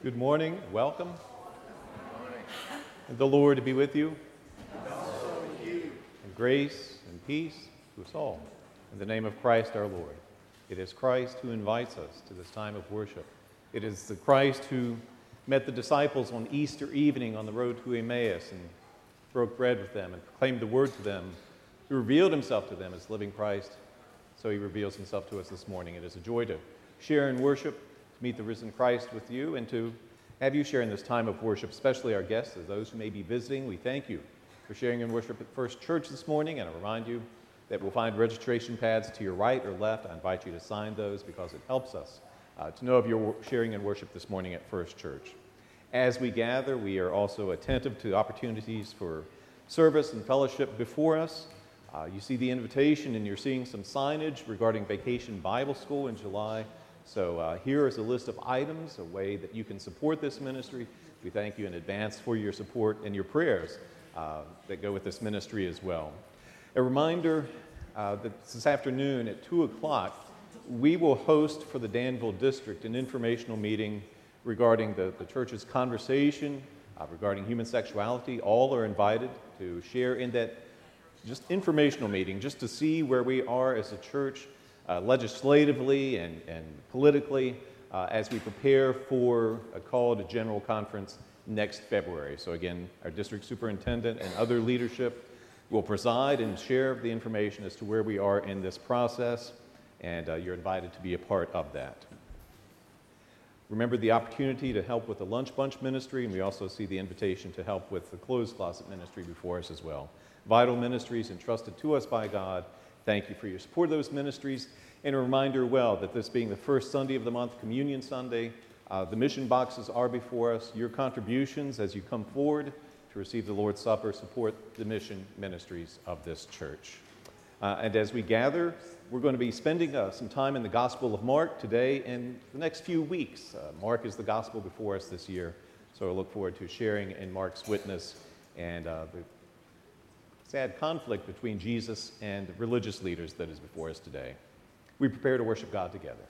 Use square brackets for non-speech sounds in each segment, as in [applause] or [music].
Good morning. Welcome. And the Lord be with you. And also with you. And grace and peace to us all. In the name of Christ our Lord. It is Christ who invites us to this time of worship. It is the Christ who met the disciples on Easter evening on the road to Emmaus and broke bread with them and proclaimed the word to them, who revealed himself to them as living Christ. So he reveals himself to us this morning. It is a joy to share in worship, meet the risen Christ with you, and to have you share in this time of worship, especially our guests, as those who may be visiting. We thank you for sharing in worship at First Church this morning, and I remind you that we'll find registration pads to your right or left. I invite you to sign those because it helps us uh, to know of your sharing in worship this morning at First Church. As we gather, we are also attentive to opportunities for service and fellowship before us. Uh, you see the invitation, and you're seeing some signage regarding Vacation Bible School in July. So uh, here is a list of items, a way that you can support this ministry. We thank you in advance for your support and your prayers uh, that go with this ministry as well. A reminder uh, that this afternoon at 2 o'clock, we will host for the Danville District an informational meeting regarding the, the church's conversation uh, regarding human sexuality. All are invited to share in that just informational meeting, just to see where we are as a church uh, legislatively and, and politically uh, as we prepare for a call to general conference next February. So, again, our district superintendent and other leadership will preside and share the information as to where we are in this process, and uh, you're invited to be a part of that. Remember the opportunity to help with the Lunch Bunch ministry, and we also see the invitation to help with the Clothes Closet ministry before us as well. Vital ministries entrusted to us by God. Thank you for your support of those ministries. And a reminder, well, that this being the first Sunday of the month, Communion Sunday, uh, the mission boxes are before us. Your contributions as you come forward to receive the Lord's Supper support the mission ministries of this church. Uh, and as we gather, we're going to be spending uh, some time in the Gospel of Mark today and the next few weeks. Uh, Mark is the gospel before us this year, so I look forward to sharing in Mark's witness and uh, the sad conflict between Jesus and religious leaders that is before us today. We prepare to worship God together.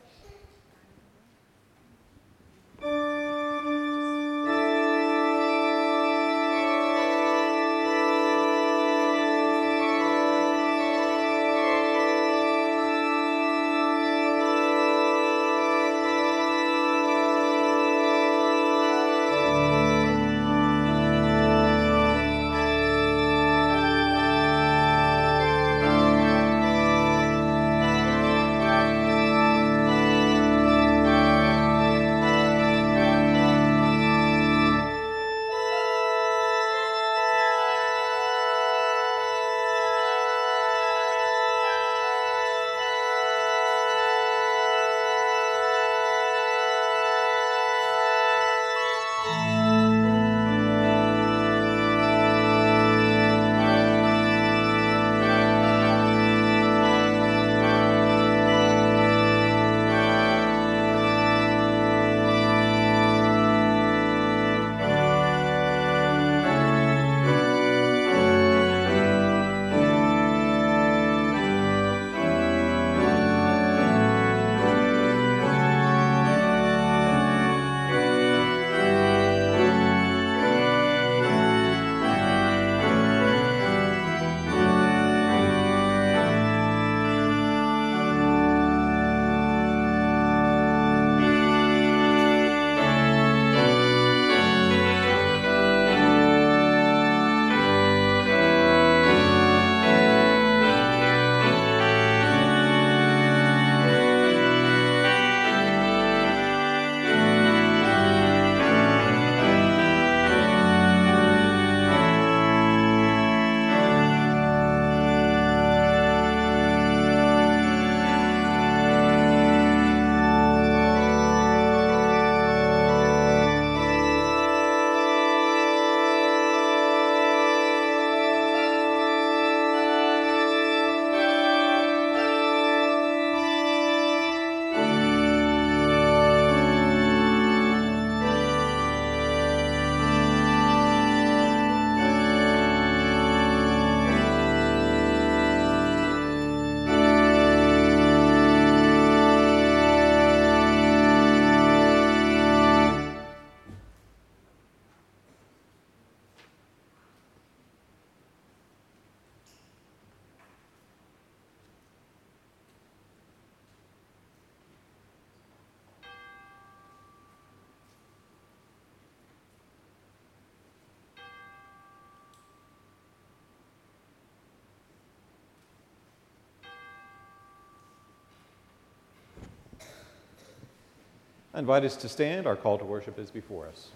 I invite us to stand. Our call to worship is before us.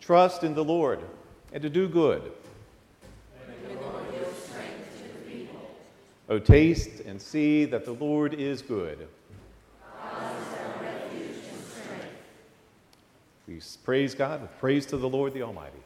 Trust in the Lord and to do good. O taste and see that the Lord is good. We praise God with praise to the Lord the Almighty.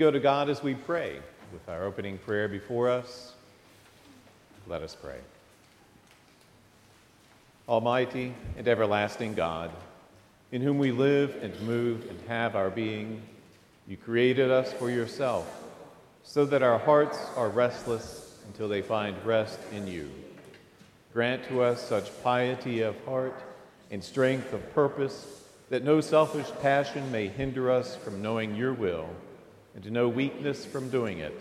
Go to God as we pray with our opening prayer before us. Let us pray. Almighty and everlasting God, in whom we live and move and have our being, you created us for yourself, so that our hearts are restless until they find rest in you. Grant to us such piety of heart and strength of purpose that no selfish passion may hinder us from knowing your will and to know weakness from doing it.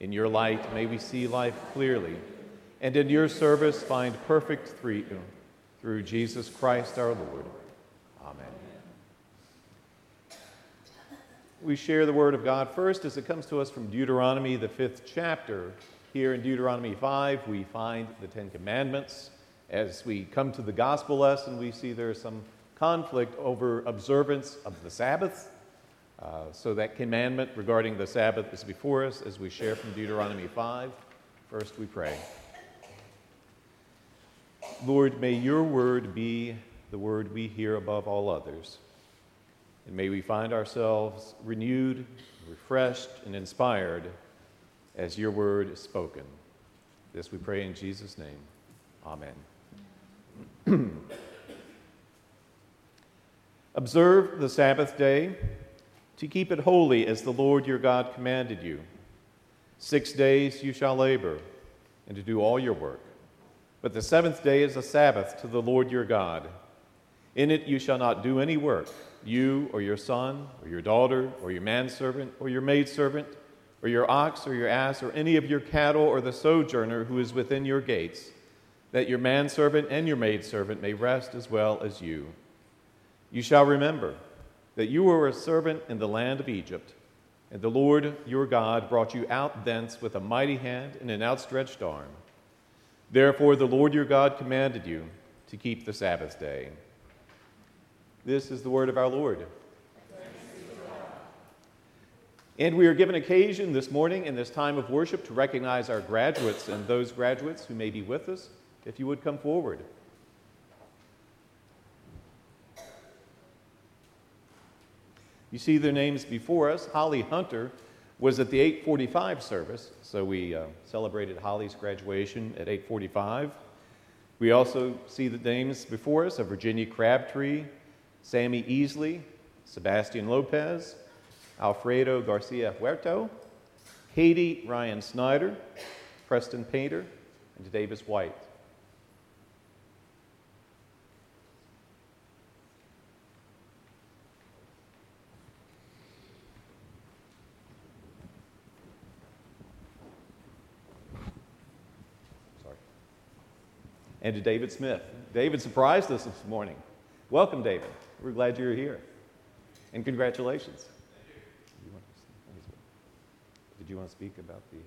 In your light, may we see life clearly, and in your service find perfect freedom through Jesus Christ our Lord. Amen. we share the Word of God first as it comes to us from Deuteronomy, the fifth chapter. Here in Deuteronomy 5, we find the Ten Commandments. As we come to the gospel lesson, we see there's some conflict over observance of the Sabbath. Uh, so that commandment regarding the Sabbath is before us as we share from Deuteronomy 5. First, we pray. Lord, may your word be the word we hear above all others. And may we find ourselves renewed, refreshed, and inspired as your word is spoken. This we pray in Jesus' name. Amen. [clears throat] Observe the Sabbath day to keep it holy as the Lord your God commanded you. Six days you shall labor and to do all your work. But the seventh day is a Sabbath to the Lord your God. In it you shall not do any work you or your son or your daughter or your manservant or your maidservant or your ox or your ass or any of your cattle or the sojourner who is within your gates, that your manservant and your maidservant may rest as well as you. You shall remember that you were a servant in the land of Egypt, and the Lord your God brought you out thence with a mighty hand and an outstretched arm. Therefore, the Lord your God commanded you to keep the Sabbath day. This is the word of our Lord. And we are given occasion this morning in this time of worship to recognize our graduates and those graduates who may be with us. If you would come forward. You see their names before us. Holly Hunter was at the 845 service, so we uh, celebrated Holly's graduation at 845. We also see the names before us of Virginia Crabtree, Sammy Easley, Sebastian Lopez, Alfredo Garcia Huerto, Katie Ryan Snyder, Preston Painter, and Davis White. And to David Smith. David surprised us this morning. Welcome, David. We're glad you're here. And congratulations. Did you want to speak about the.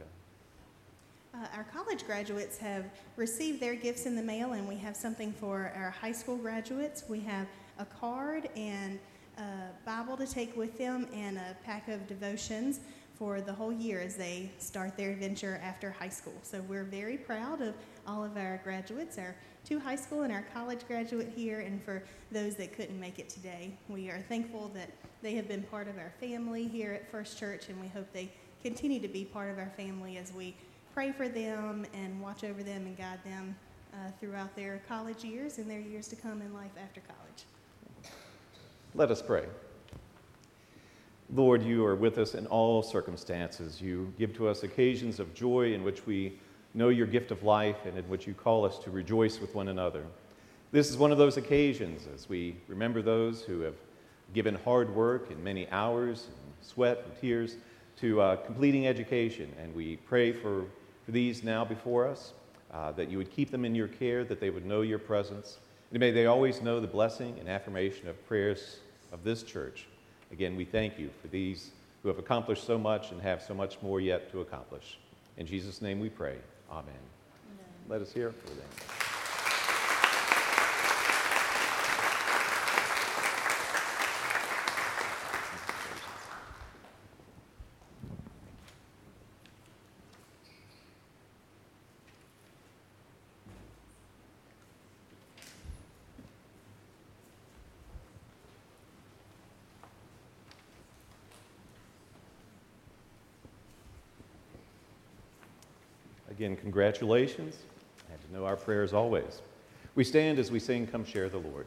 Uh... Uh, our college graduates have received their gifts in the mail, and we have something for our high school graduates. We have a card and a Bible to take with them, and a pack of devotions for the whole year as they start their adventure after high school. So we're very proud of all of our graduates, our two high school and our college graduate here, and for those that couldn't make it today. We are thankful that they have been part of our family here at First Church, and we hope they continue to be part of our family as we pray for them and watch over them and guide them uh, throughout their college years and their years to come in life after college. Let us pray. Lord, you are with us in all circumstances. You give to us occasions of joy in which we know your gift of life and in which you call us to rejoice with one another. This is one of those occasions as we remember those who have given hard work and many hours, and sweat and tears to uh, completing education. And we pray for, for these now before us, uh, that you would keep them in your care, that they would know your presence. And may they always know the blessing and affirmation of prayers of this church. Again, we thank you for these who have accomplished so much and have so much more yet to accomplish. In Jesus' name we pray. Amen. Amen. Let us hear for them. Again, congratulations, and to know our prayers always. We stand as we sing, Come Share the Lord.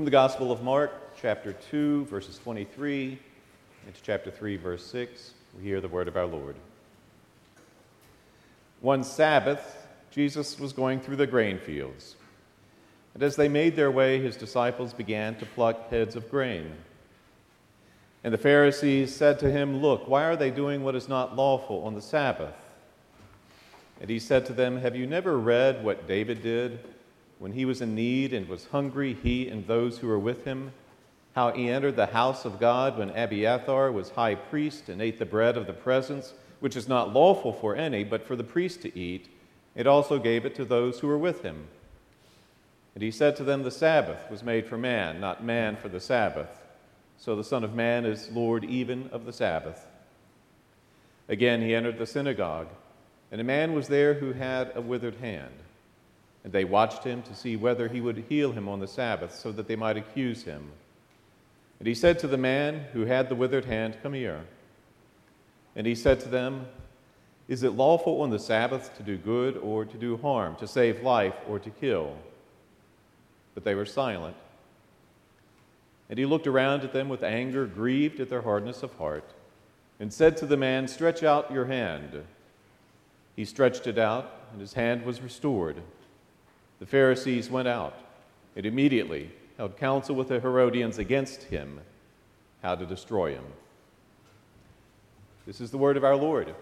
From the Gospel of Mark, chapter 2, verses 23 into chapter 3, verse 6, we hear the word of our Lord. One Sabbath, Jesus was going through the grain fields. And as they made their way, his disciples began to pluck heads of grain. And the Pharisees said to him, Look, why are they doing what is not lawful on the Sabbath? And he said to them, Have you never read what David did when he was in need and was hungry, he and those who were with him? How he entered the house of God when Abiathar was high priest and ate the bread of the presence, which is not lawful for any, but for the priest to eat. It also gave it to those who were with him. And he said to them, The Sabbath was made for man, not man for the Sabbath. So the Son of Man is Lord even of the Sabbath. Again he entered the synagogue, and a man was there who had a withered hand. And they watched him to see whether he would heal him on the Sabbath, so that they might accuse him. And he said to the man who had the withered hand, Come here. And he said to them, Is it lawful on the Sabbath to do good or to do harm, to save life or to kill? But they were silent. And he looked around at them with anger, grieved at their hardness of heart, and said to the man, Stretch out your hand. He stretched it out, and his hand was restored. The Pharisees went out, and immediately held counsel with the Herodians against him, how to destroy him. This is the word of our Lord.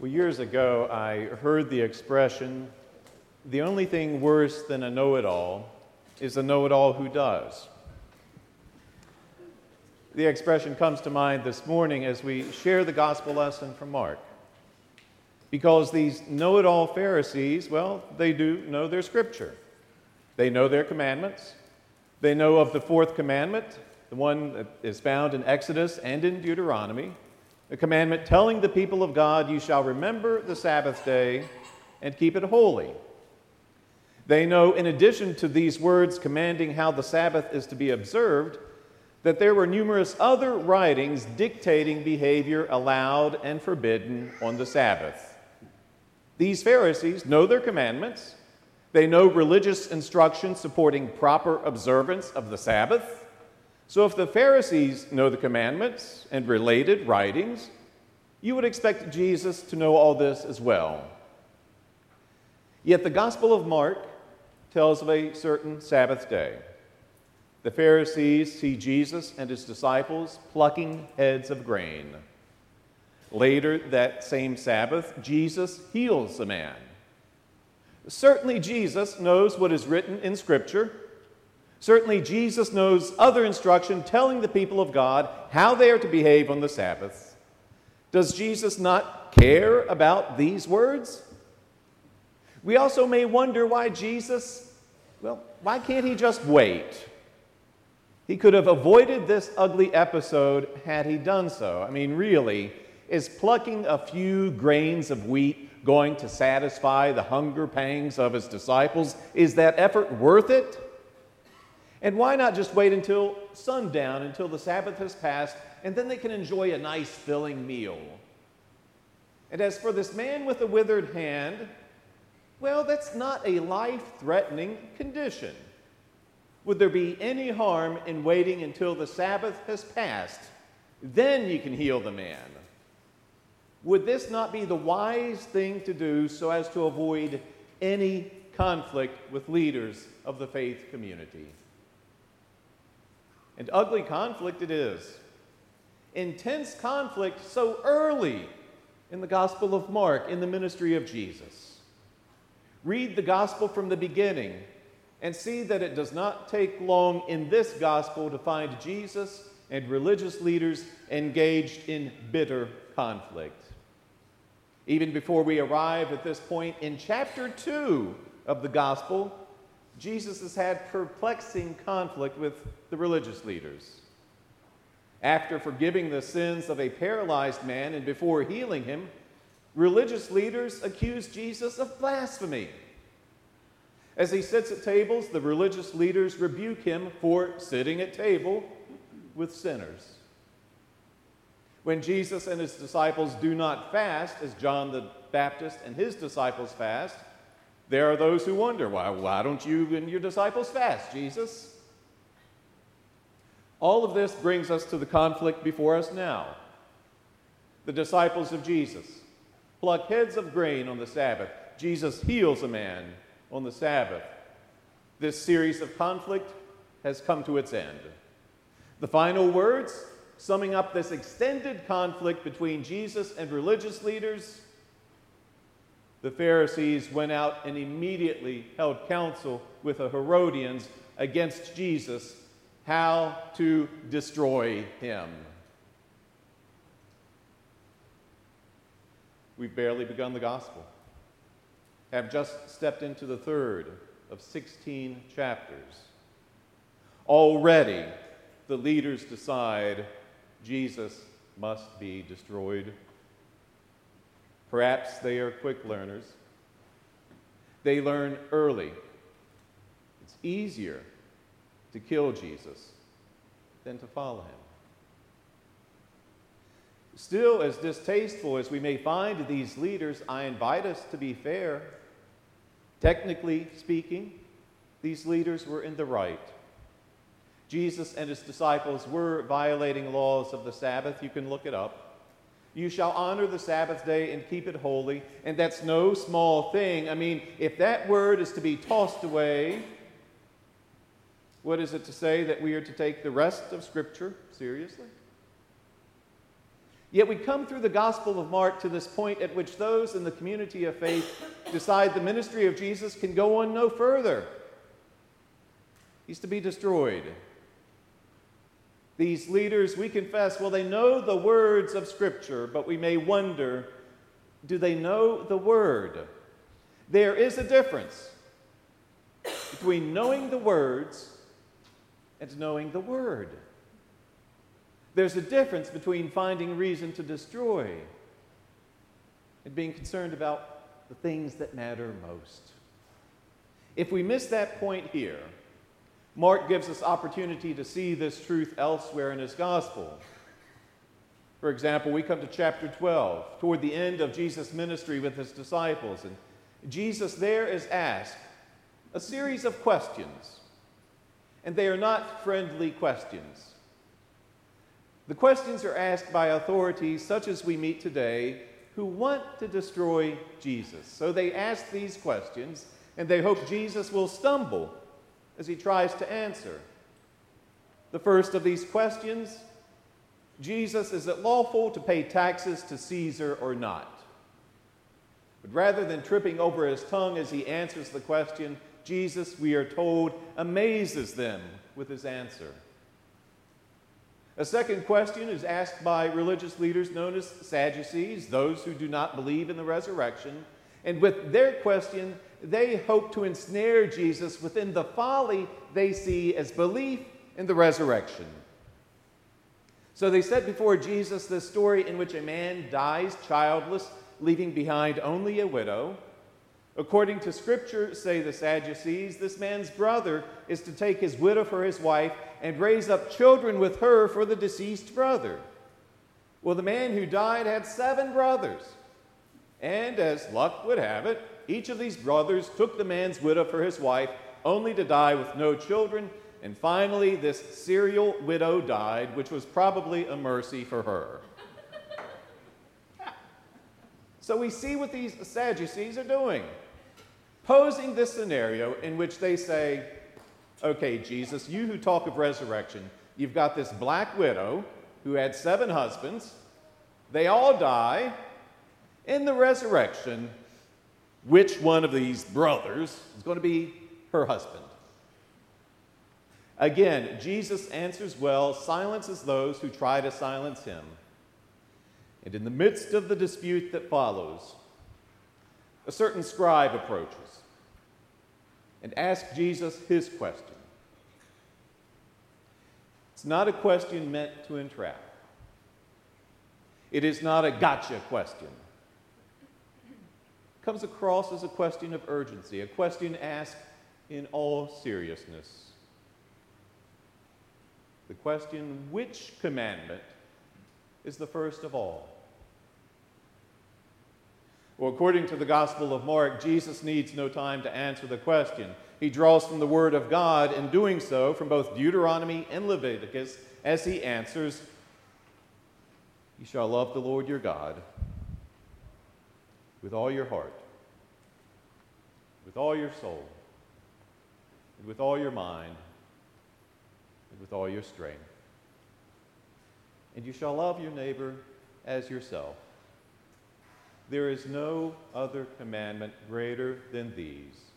Well, years ago, I heard the expression the only thing worse than a know it all is a know it all who does. The expression comes to mind this morning as we share the gospel lesson from Mark. Because these know it all Pharisees, well, they do know their scripture. They know their commandments. They know of the fourth commandment, the one that is found in Exodus and in Deuteronomy a commandment telling the people of God, You shall remember the Sabbath day and keep it holy. They know, in addition to these words commanding how the Sabbath is to be observed, that there were numerous other writings dictating behavior allowed and forbidden on the Sabbath. These Pharisees know their commandments. They know religious instruction supporting proper observance of the Sabbath. So, if the Pharisees know the commandments and related writings, you would expect Jesus to know all this as well. Yet the Gospel of Mark tells of a certain Sabbath day. The Pharisees see Jesus and his disciples plucking heads of grain. Later that same Sabbath, Jesus heals a man. Certainly, Jesus knows what is written in Scripture Certainly, Jesus knows other instruction telling the people of God how they are to behave on the Sabbath. Does Jesus not care about these words? We also may wonder why Jesus, well, why can't he just wait? He could have avoided this ugly episode had he done so. I mean, really, is plucking a few grains of wheat going to satisfy the hunger pangs of his disciples? Is that effort worth it? And why not just wait until sundown, until the Sabbath has passed, and then they can enjoy a nice filling meal? And as for this man with the withered hand, well, that's not a life threatening condition. Would there be any harm in waiting until the Sabbath has passed? Then you can heal the man. Would this not be the wise thing to do so as to avoid any conflict with leaders of the faith community? And ugly conflict it is. Intense conflict so early in the Gospel of Mark, in the ministry of Jesus. Read the Gospel from the beginning and see that it does not take long in this Gospel to find Jesus and religious leaders engaged in bitter conflict. Even before we arrive at this point in chapter 2 of the Gospel, Jesus has had perplexing conflict with the religious leaders. After forgiving the sins of a paralyzed man and before healing him, religious leaders accuse Jesus of blasphemy. As he sits at tables, the religious leaders rebuke him for sitting at table with sinners. When Jesus and his disciples do not fast, as John the Baptist and his disciples fast, there are those who wonder, why, why don't you and your disciples fast, Jesus? All of this brings us to the conflict before us now. The disciples of Jesus pluck heads of grain on the Sabbath. Jesus heals a man on the Sabbath. This series of conflict has come to its end. The final words, summing up this extended conflict between Jesus and religious leaders, the Pharisees went out and immediately held counsel with the Herodians against Jesus how to destroy him. We've barely begun the gospel, have just stepped into the third of 16 chapters. Already, the leaders decide Jesus must be destroyed. Perhaps they are quick learners. They learn early. It's easier to kill Jesus than to follow him. Still, as distasteful as we may find these leaders, I invite us to be fair. Technically speaking, these leaders were in the right. Jesus and his disciples were violating laws of the Sabbath. You can look it up. You shall honor the Sabbath day and keep it holy. And that's no small thing. I mean, if that word is to be tossed away, what is it to say that we are to take the rest of Scripture seriously? Yet we come through the Gospel of Mark to this point at which those in the community of faith decide the ministry of Jesus can go on no further. He's to be destroyed. These leaders, we confess, well, they know the words of Scripture, but we may wonder do they know the Word? There is a difference between knowing the words and knowing the Word. There's a difference between finding reason to destroy and being concerned about the things that matter most. If we miss that point here, Mark gives us opportunity to see this truth elsewhere in his gospel. For example, we come to chapter 12, toward the end of Jesus' ministry with his disciples, and Jesus there is asked a series of questions, and they are not friendly questions. The questions are asked by authorities such as we meet today who want to destroy Jesus. So they ask these questions and they hope Jesus will stumble as he tries to answer. The first of these questions Jesus, is it lawful to pay taxes to Caesar or not? But rather than tripping over his tongue as he answers the question, Jesus, we are told, amazes them with his answer. A second question is asked by religious leaders known as Sadducees, those who do not believe in the resurrection. And with their question, they hope to ensnare Jesus within the folly they see as belief in the resurrection. So they set before Jesus this story in which a man dies childless, leaving behind only a widow. According to Scripture, say the Sadducees, this man's brother is to take his widow for his wife and raise up children with her for the deceased brother. Well, the man who died had seven brothers. And as luck would have it, each of these brothers took the man's widow for his wife, only to die with no children. And finally, this serial widow died, which was probably a mercy for her. [laughs] so we see what these Sadducees are doing posing this scenario in which they say, okay, Jesus, you who talk of resurrection, you've got this black widow who had seven husbands, they all die. In the resurrection, which one of these brothers is going to be her husband? Again, Jesus answers well, silences those who try to silence him. And in the midst of the dispute that follows, a certain scribe approaches and asks Jesus his question. It's not a question meant to entrap, it is not a gotcha question. Comes across as a question of urgency, a question asked in all seriousness. The question which commandment is the first of all? Well, according to the Gospel of Mark, Jesus needs no time to answer the question. He draws from the Word of God, in doing so, from both Deuteronomy and Leviticus, as he answers, You shall love the Lord your God with all your heart, with all your soul, and with all your mind, and with all your strength. And you shall love your neighbor as yourself. There is no other commandment greater than these.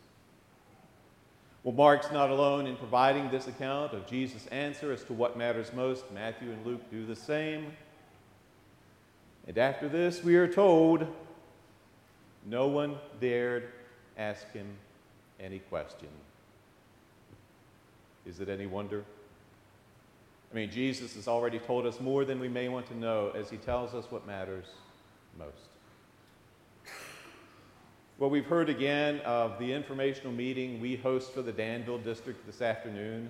Well, Mark's not alone in providing this account of Jesus' answer as to what matters most. Matthew and Luke do the same. And after this, we are told no one dared ask him any question. Is it any wonder? I mean, Jesus has already told us more than we may want to know as he tells us what matters most. Well, we've heard again of the informational meeting we host for the Danville District this afternoon,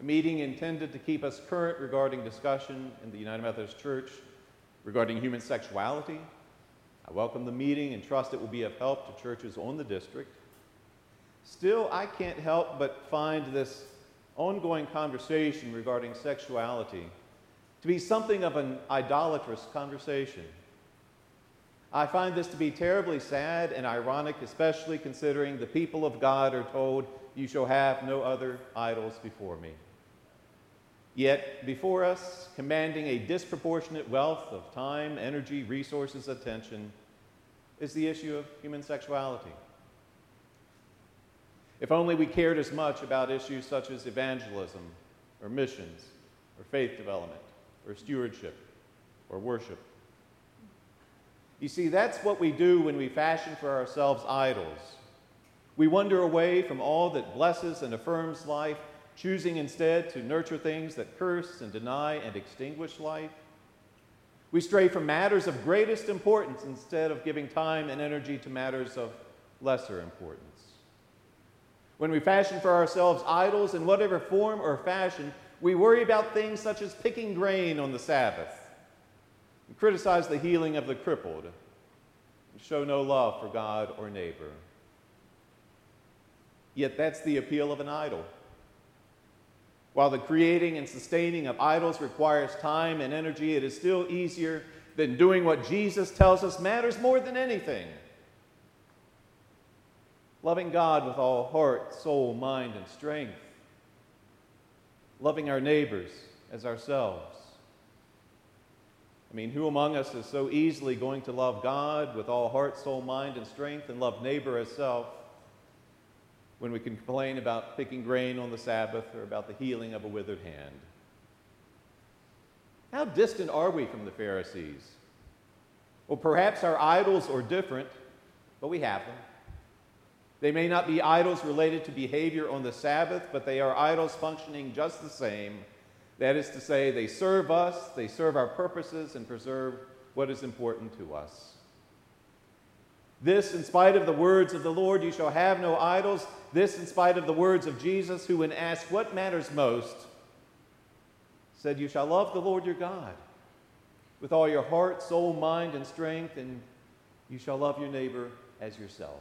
a meeting intended to keep us current regarding discussion in the United Methodist Church regarding human sexuality. I welcome the meeting and trust it will be of help to churches on the district. Still, I can't help but find this ongoing conversation regarding sexuality to be something of an idolatrous conversation. I find this to be terribly sad and ironic, especially considering the people of God are told, You shall have no other idols before me. Yet, before us, commanding a disproportionate wealth of time, energy, resources, attention, is the issue of human sexuality. If only we cared as much about issues such as evangelism, or missions, or faith development, or stewardship, or worship. You see, that's what we do when we fashion for ourselves idols. We wander away from all that blesses and affirms life choosing instead to nurture things that curse and deny and extinguish life. We stray from matters of greatest importance instead of giving time and energy to matters of lesser importance. When we fashion for ourselves idols in whatever form or fashion, we worry about things such as picking grain on the Sabbath, and criticize the healing of the crippled, and show no love for God or neighbor. Yet that's the appeal of an idol. While the creating and sustaining of idols requires time and energy, it is still easier than doing what Jesus tells us matters more than anything loving God with all heart, soul, mind, and strength, loving our neighbors as ourselves. I mean, who among us is so easily going to love God with all heart, soul, mind, and strength and love neighbor as self? When we can complain about picking grain on the Sabbath or about the healing of a withered hand. How distant are we from the Pharisees? Well, perhaps our idols are different, but we have them. They may not be idols related to behavior on the Sabbath, but they are idols functioning just the same. That is to say, they serve us, they serve our purposes, and preserve what is important to us. This, in spite of the words of the Lord, you shall have no idols. This, in spite of the words of Jesus, who, when asked what matters most, said, You shall love the Lord your God with all your heart, soul, mind, and strength, and you shall love your neighbor as yourself.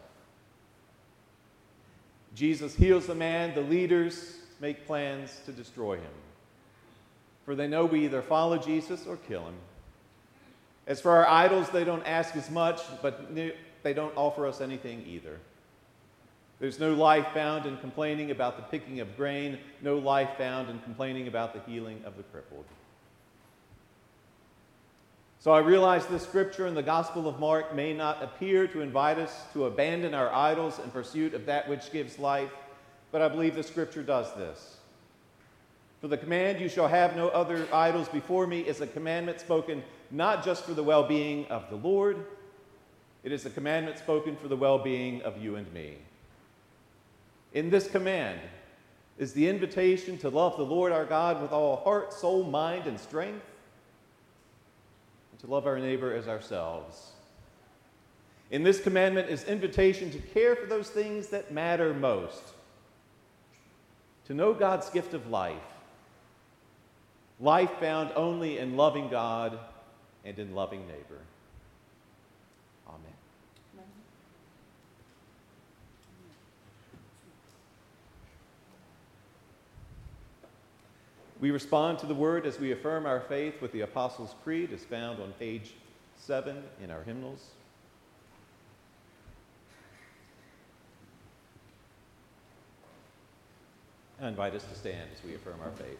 Jesus heals the man, the leaders make plans to destroy him. For they know we either follow Jesus or kill him. As for our idols, they don't ask as much, but they don't offer us anything either. There's no life found in complaining about the picking of grain, no life found in complaining about the healing of the crippled. So I realize this scripture in the Gospel of Mark may not appear to invite us to abandon our idols in pursuit of that which gives life, but I believe the scripture does this. For the command, you shall have no other idols before me, is a commandment spoken not just for the well being of the Lord, it is a commandment spoken for the well being of you and me. In this command is the invitation to love the Lord our God with all heart, soul, mind, and strength, and to love our neighbor as ourselves. In this commandment is invitation to care for those things that matter most, to know God's gift of life, life found only in loving God and in loving neighbor. We respond to the word as we affirm our faith with the Apostles' Creed, as found on page 7 in our hymnals. I invite us to stand as we affirm our faith.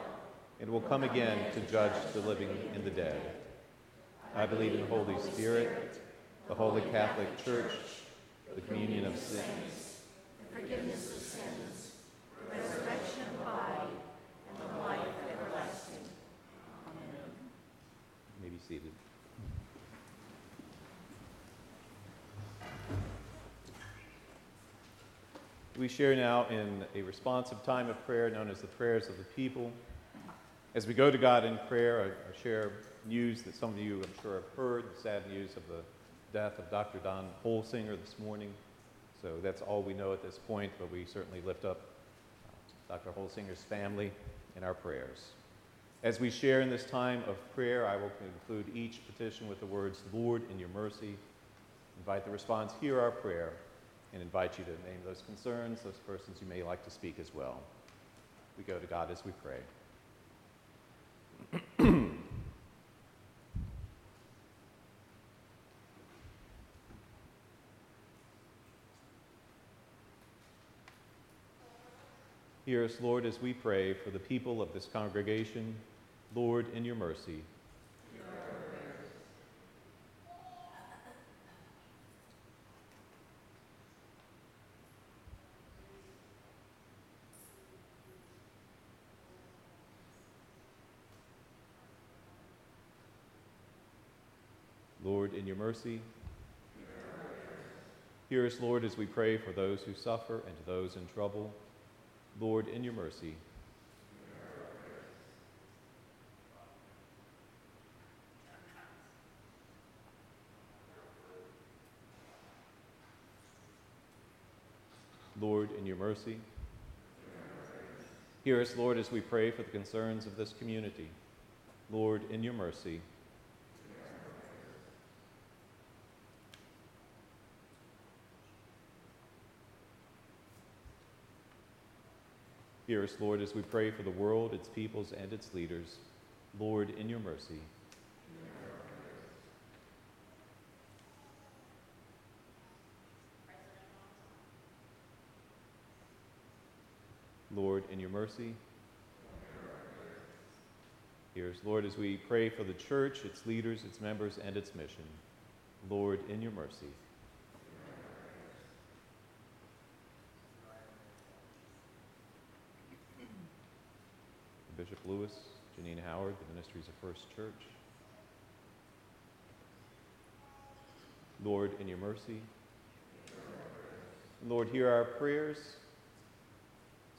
and will come again to judge the living and the dead. I believe in the Holy Spirit the Holy Catholic Church, the communion of saints, the forgiveness of sins, the resurrection of the body, and the life everlasting. Amen. You may be seated. We share now in a responsive time of prayer known as the prayers of the people. As we go to God in prayer, I, I share news that some of you, I'm sure, have heard the sad news of the death of Dr. Don Holsinger this morning, So that's all we know at this point, but we certainly lift up uh, Dr. Holsinger's family in our prayers. As we share in this time of prayer, I will conclude each petition with the words, Lord, in your mercy. Invite the response, hear our prayer, and invite you to name those concerns, those persons you may like to speak as well. We go to God as we pray. Hear us, Lord, as we pray for the people of this congregation. Lord, in your mercy. Lord, in your mercy. Hear us, Lord, as we pray for those who suffer and those in trouble. Lord, in your mercy. Lord, in your mercy. Hear us, Lord, as we pray for the concerns of this community. Lord, in your mercy. Hear us, Lord, as we pray for the world, its peoples, and its leaders. Lord, in your mercy. Lord, in your mercy. Hear us, Lord, as we pray for the church, its leaders, its members, and its mission. Lord, in your mercy. Bishop Lewis, Janine Howard, the ministries of First Church. Lord, in your mercy. Lord, hear our prayers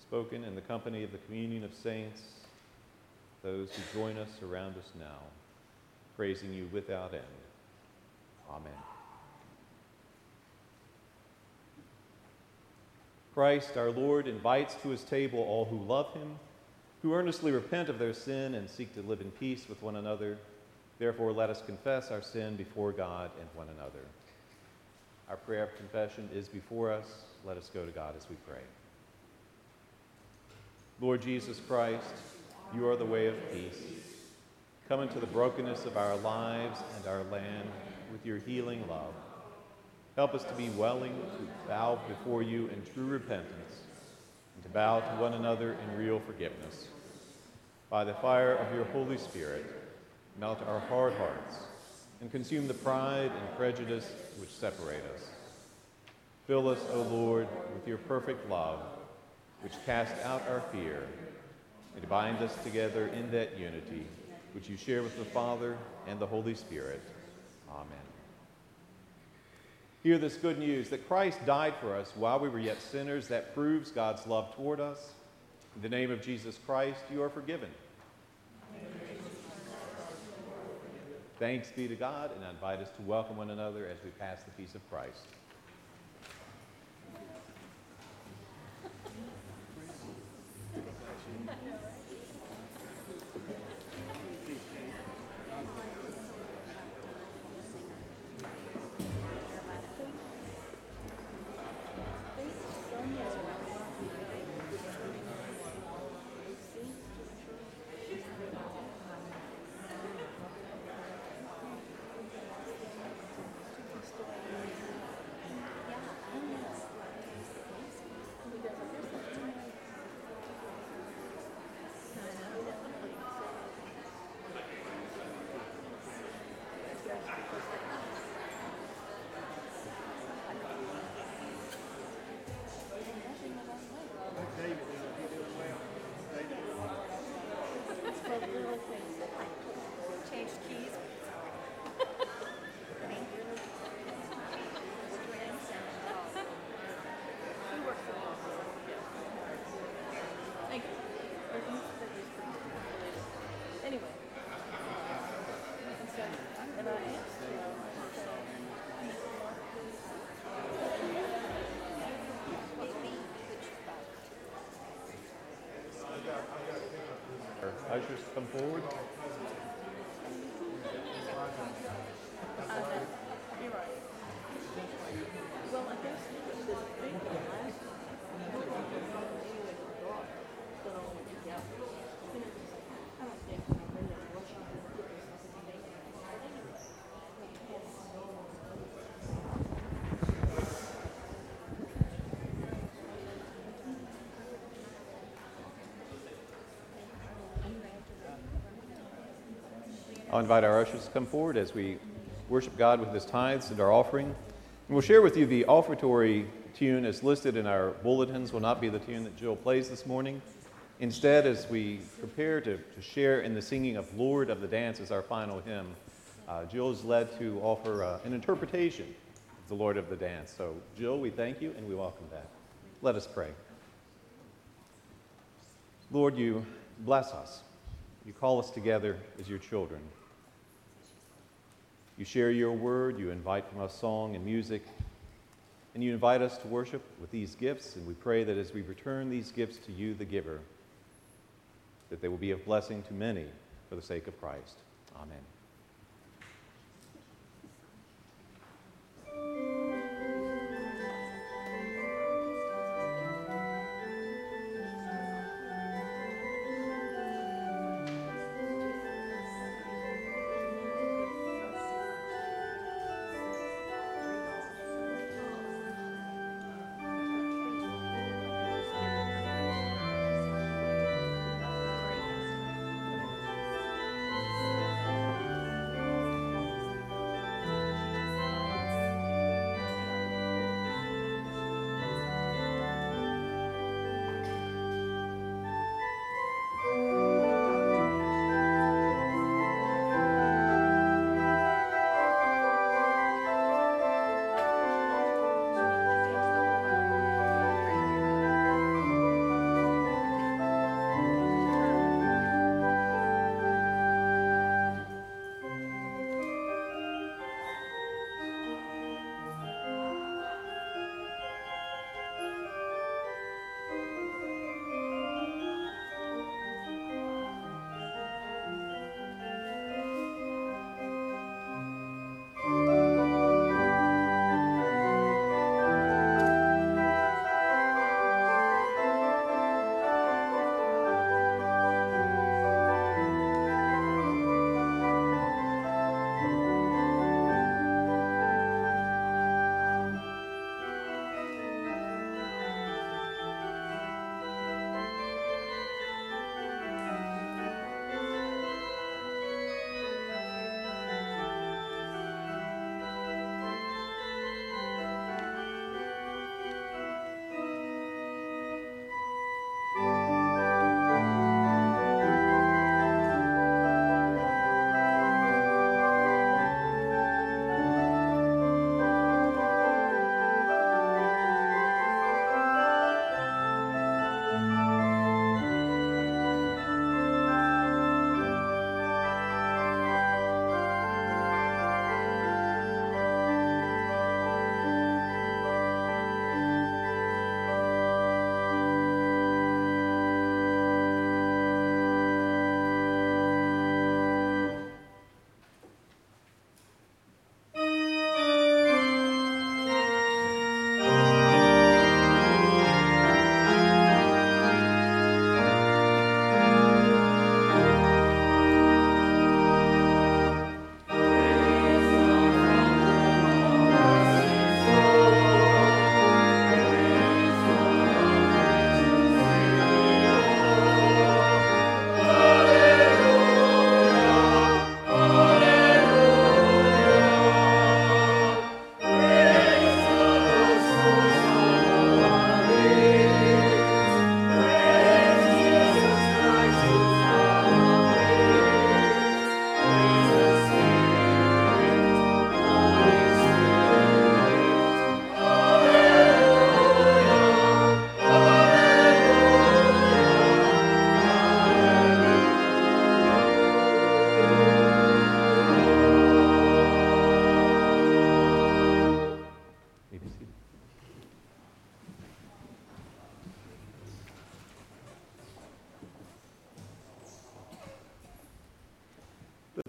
spoken in the company of the communion of saints, those who join us around us now, praising you without end. Amen. Christ, our Lord, invites to his table all who love him who earnestly repent of their sin and seek to live in peace with one another. Therefore, let us confess our sin before God and one another. Our prayer of confession is before us. Let us go to God as we pray. Lord Jesus Christ, you are the way of peace. Come into the brokenness of our lives and our land with your healing love. Help us to be willing to bow before you in true repentance bow to one another in real forgiveness. By the fire of your Holy Spirit, melt our hard hearts and consume the pride and prejudice which separate us. Fill us, O Lord, with your perfect love, which casts out our fear, and bind us together in that unity which you share with the Father and the Holy Spirit. Amen. Hear this good news that Christ died for us while we were yet sinners. That proves God's love toward us. In the name of Jesus Christ, you are forgiven. Thanks be to God, and I invite us to welcome one another as we pass the peace of Christ. Ushers to come forward. I'll invite our ushers to come forward as we worship God with his tithes and our offering. And we'll share with you the offertory tune as listed in our bulletins will not be the tune that Jill plays this morning. Instead, as we prepare to, to share in the singing of Lord of the Dance as our final hymn, uh, Jill is led to offer uh, an interpretation of the Lord of the Dance. So, Jill, we thank you and we welcome that. Let us pray. Lord, you bless us. You call us together as your children. You share your word, you invite from us song and music, and you invite us to worship with these gifts. And we pray that as we return these gifts to you, the giver, that they will be of blessing to many for the sake of Christ. Amen.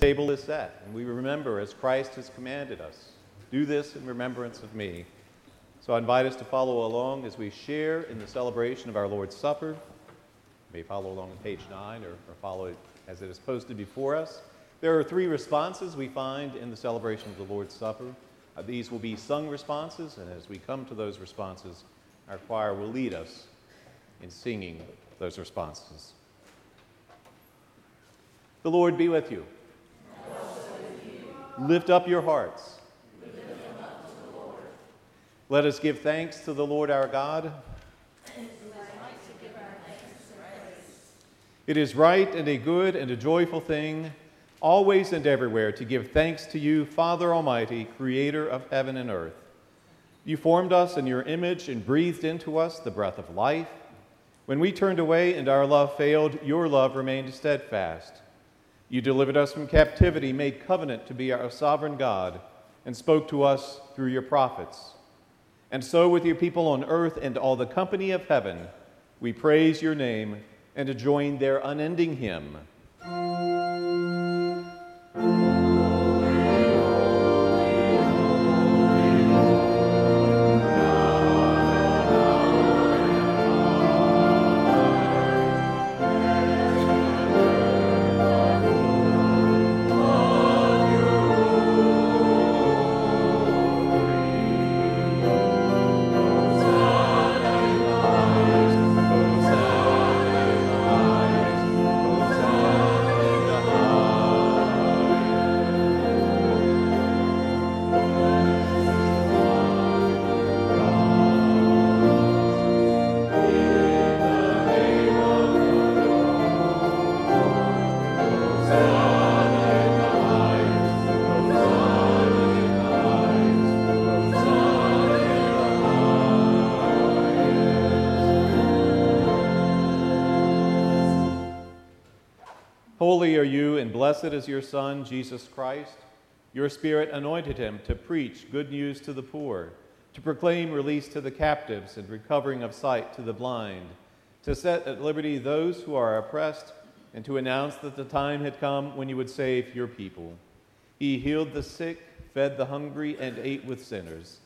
Table is set, and we remember as Christ has commanded us. Do this in remembrance of me. So I invite us to follow along as we share in the celebration of our Lord's Supper. You may follow along on page 9 or, or follow it as it is posted before us. There are three responses we find in the celebration of the Lord's Supper. Uh, these will be sung responses, and as we come to those responses, our choir will lead us in singing those responses. The Lord be with you. Lift up your hearts. Let us give thanks to the Lord our God. It is right and a good and a joyful thing, always and everywhere, to give thanks to you, Father Almighty, creator of heaven and earth. You formed us in your image and breathed into us the breath of life. When we turned away and our love failed, your love remained steadfast. You delivered us from captivity, made covenant to be our sovereign God, and spoke to us through your prophets. And so, with your people on earth and all the company of heaven, we praise your name and join their unending hymn. Holy are you, and blessed is your Son, Jesus Christ. Your Spirit anointed him to preach good news to the poor, to proclaim release to the captives and recovering of sight to the blind, to set at liberty those who are oppressed, and to announce that the time had come when you would save your people. He healed the sick, fed the hungry, and ate with sinners.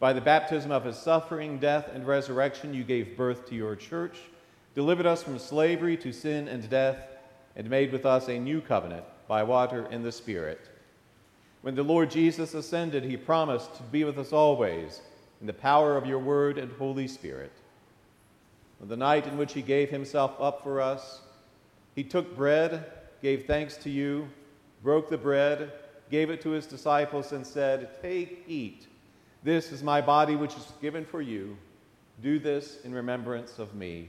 By the baptism of his suffering, death, and resurrection, you gave birth to your church, delivered us from slavery to sin and death and made with us a new covenant by water and the Spirit. When the Lord Jesus ascended, he promised to be with us always in the power of your word and Holy Spirit. On the night in which he gave himself up for us, he took bread, gave thanks to you, broke the bread, gave it to his disciples, and said, Take, eat. This is my body, which is given for you. Do this in remembrance of me.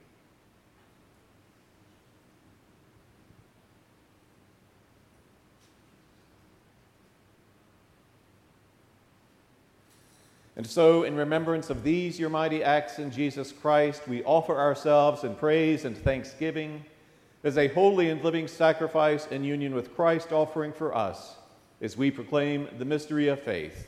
And so, in remembrance of these, your mighty acts in Jesus Christ, we offer ourselves in praise and thanksgiving as a holy and living sacrifice in union with Christ offering for us as we proclaim the mystery of faith.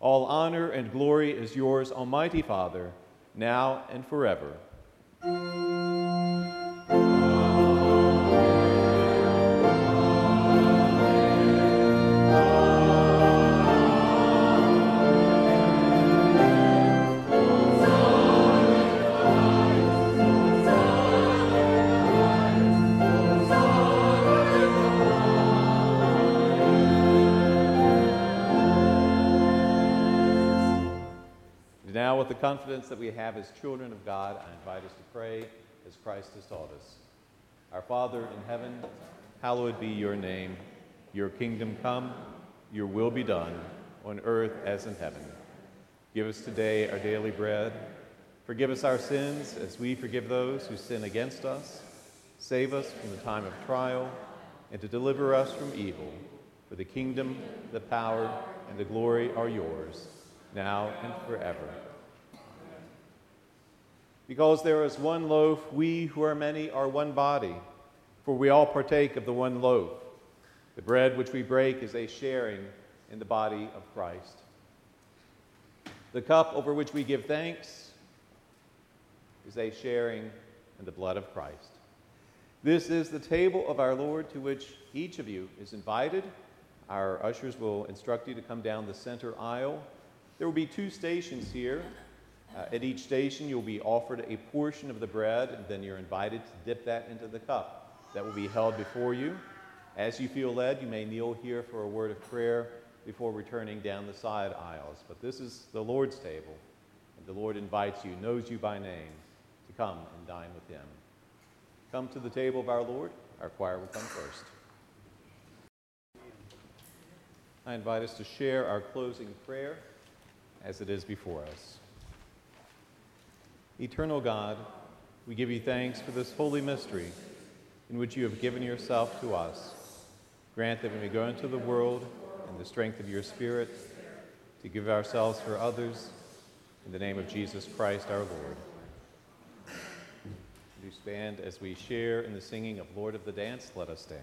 all honor and glory is yours, Almighty Father, now and forever. The confidence that we have as children of God, I invite us to pray as Christ has taught us. Our Father in heaven, hallowed be your name. Your kingdom come, your will be done, on earth as in heaven. Give us today our daily bread. Forgive us our sins as we forgive those who sin against us. Save us from the time of trial and to deliver us from evil. For the kingdom, the power, and the glory are yours, now and forever. Because there is one loaf, we who are many are one body, for we all partake of the one loaf. The bread which we break is a sharing in the body of Christ. The cup over which we give thanks is a sharing in the blood of Christ. This is the table of our Lord to which each of you is invited. Our ushers will instruct you to come down the center aisle. There will be two stations here. Uh, at each station, you'll be offered a portion of the bread, and then you're invited to dip that into the cup that will be held before you. As you feel led, you may kneel here for a word of prayer before returning down the side aisles. But this is the Lord's table, and the Lord invites you, knows you by name, to come and dine with Him. Come to the table of our Lord. Our choir will come first. I invite us to share our closing prayer as it is before us. Eternal God, we give you thanks for this holy mystery in which you have given yourself to us. Grant that when we go into the world in the strength of your Spirit to give ourselves for others. In the name of Jesus Christ our Lord. You stand as we share in the singing of Lord of the Dance. Let us stand.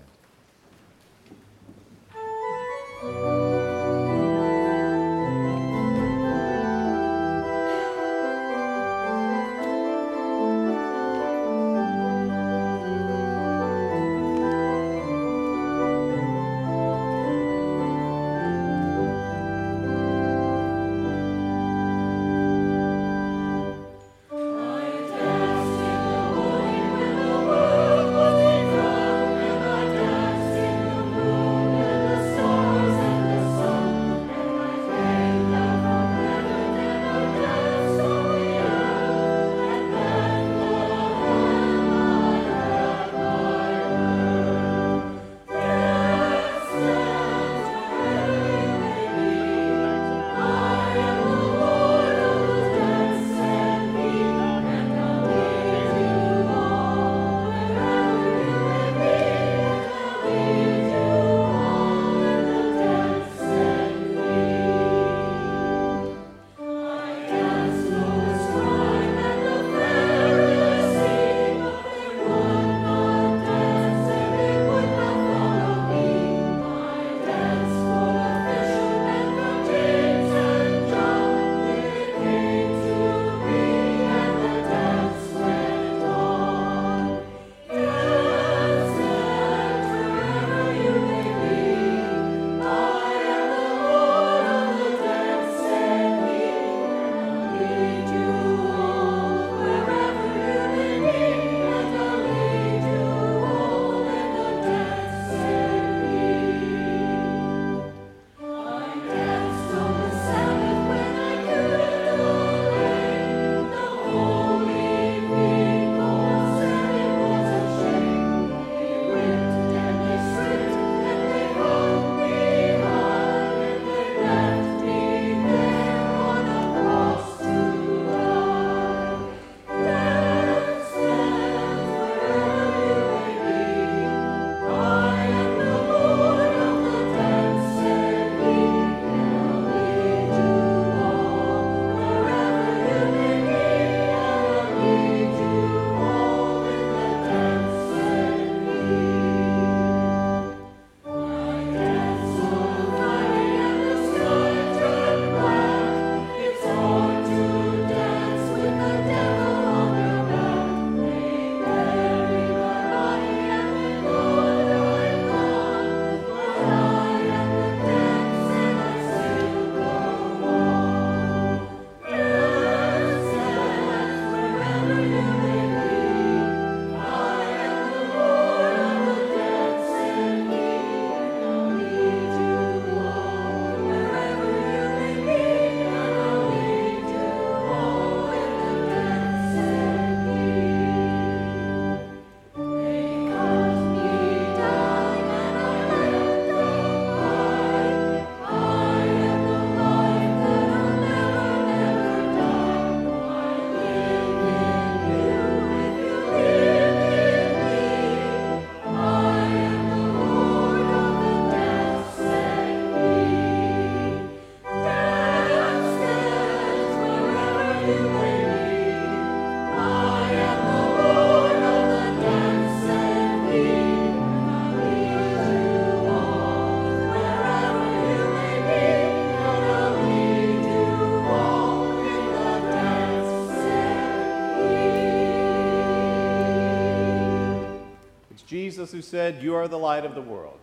Jesus who said, You are the light of the world.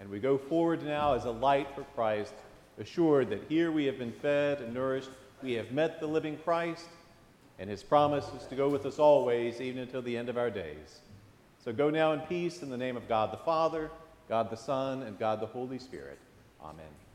And we go forward now as a light for Christ, assured that here we have been fed and nourished, we have met the living Christ, and his promise is to go with us always, even until the end of our days. So go now in peace in the name of God the Father, God the Son, and God the Holy Spirit. Amen.